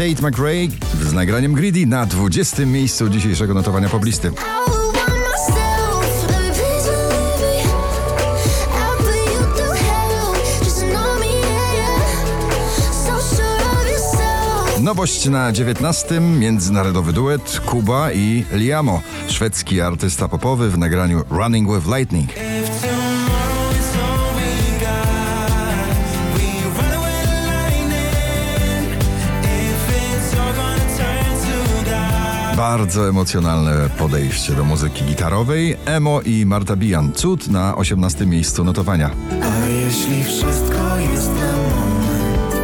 Tate McRae z nagraniem Greedy na 20. miejscu dzisiejszego notowania poblisty. Nowość na 19. Międzynarodowy duet Kuba i Liamo. Szwedzki artysta popowy w nagraniu Running with Lightning. Bardzo emocjonalne podejście do muzyki gitarowej. Emo i Marta Bijan. Cud na 18 miejscu notowania. A jeśli wszystko jest na moment,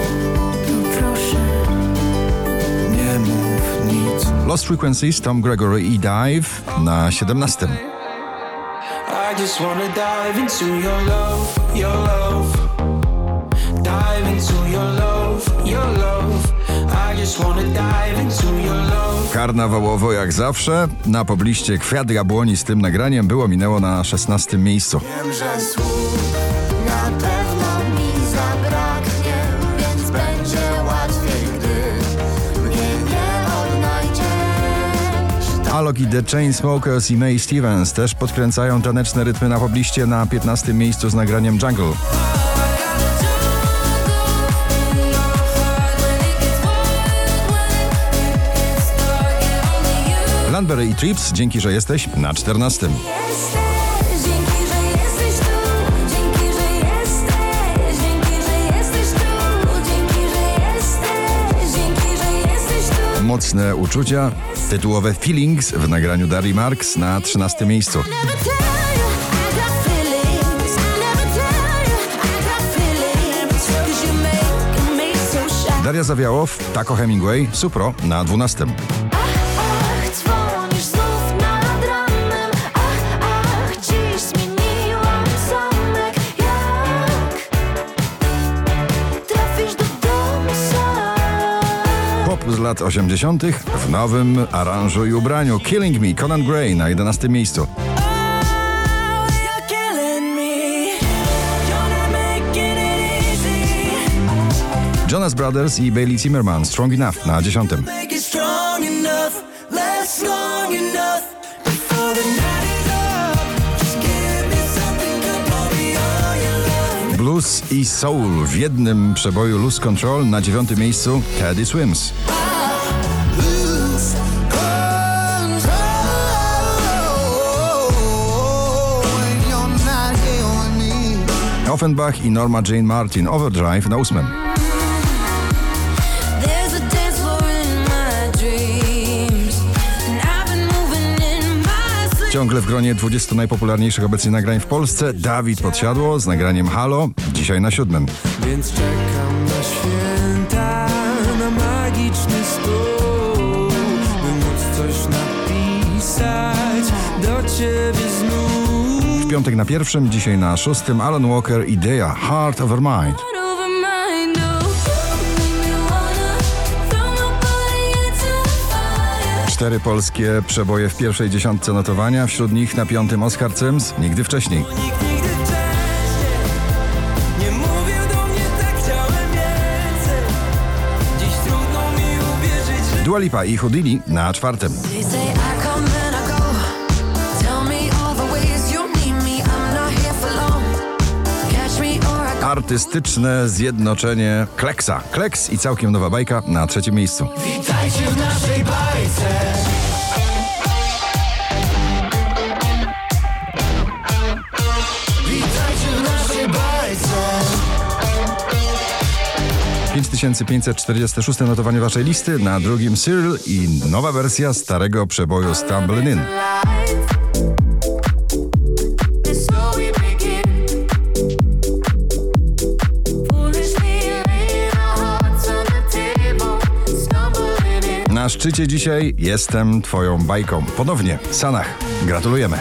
to proszę, nie mów nic. Lost Frequencies, Tom Gregory i Dive na 17. I just wanna dive into your love, your love. Dive into your love, your love. I just wanna dive into your love. Karnawałowo jak zawsze. Na pobliście Kwiat Jabłoni z tym nagraniem było minęło na 16 miejscu. Wiem, że słów na pewno mi zabraknie, więc będzie łatwiej, gdy mnie nie odnajdziesz. Alok i The Chainsmokers i May Stevens też podkręcają taneczne rytmy na pobliście na 15 miejscu z nagraniem Jungle. Landberry i Trips, dzięki, że jesteś na 14. Jesteś, dzięki, że jesteś tu. Dzięki, że jesteś, dzięki, że jesteś tu. Dzięki, że jesteś, dzięki, że jesteś tu. Mocne uczucia, tytułowe Feelings w nagraniu Dari Marks na 13 miejscu. Daria Zawiałow, Taco Hemingway, Supro na 12. lat 80. w nowym aranżu i ubraniu. Killing Me, Conan Gray na 11 miejscu. Making. Jonas Brothers i Bailey Zimmerman, Strong Enough na 10. Blues i soul w jednym przeboju Lose Control na 9 miejscu Teddy Swims. Offenbach i Norma Jane Martin Overdrive na 8. Ciągle w gronie 20 najpopularniejszych obecnie nagrań w Polsce Dawid Podsiadło z nagraniem Halo, dzisiaj na 7. Więc czekam na święta, na magiczny stół, by móc coś napisać do ciebie znów. W piątek na pierwszym, dzisiaj na szóstym Alan Walker Idea. Heart over mind, Cztery polskie przeboje w pierwszej dziesiątce notowania, wśród nich na piątym Oscar Sims, nigdy wcześniej. Tak, Dua Lipa i Houdini na czwartym. Artystyczne zjednoczenie Kleksa. Kleks i całkiem nowa bajka na trzecim miejscu. Witajcie w naszej bajce. 6546 notowanie waszej listy, na drugim Cyril i nowa wersja starego przeboju Stumbling In. Na szczycie dzisiaj jestem twoją bajką. Ponownie, Sanach. Gratulujemy.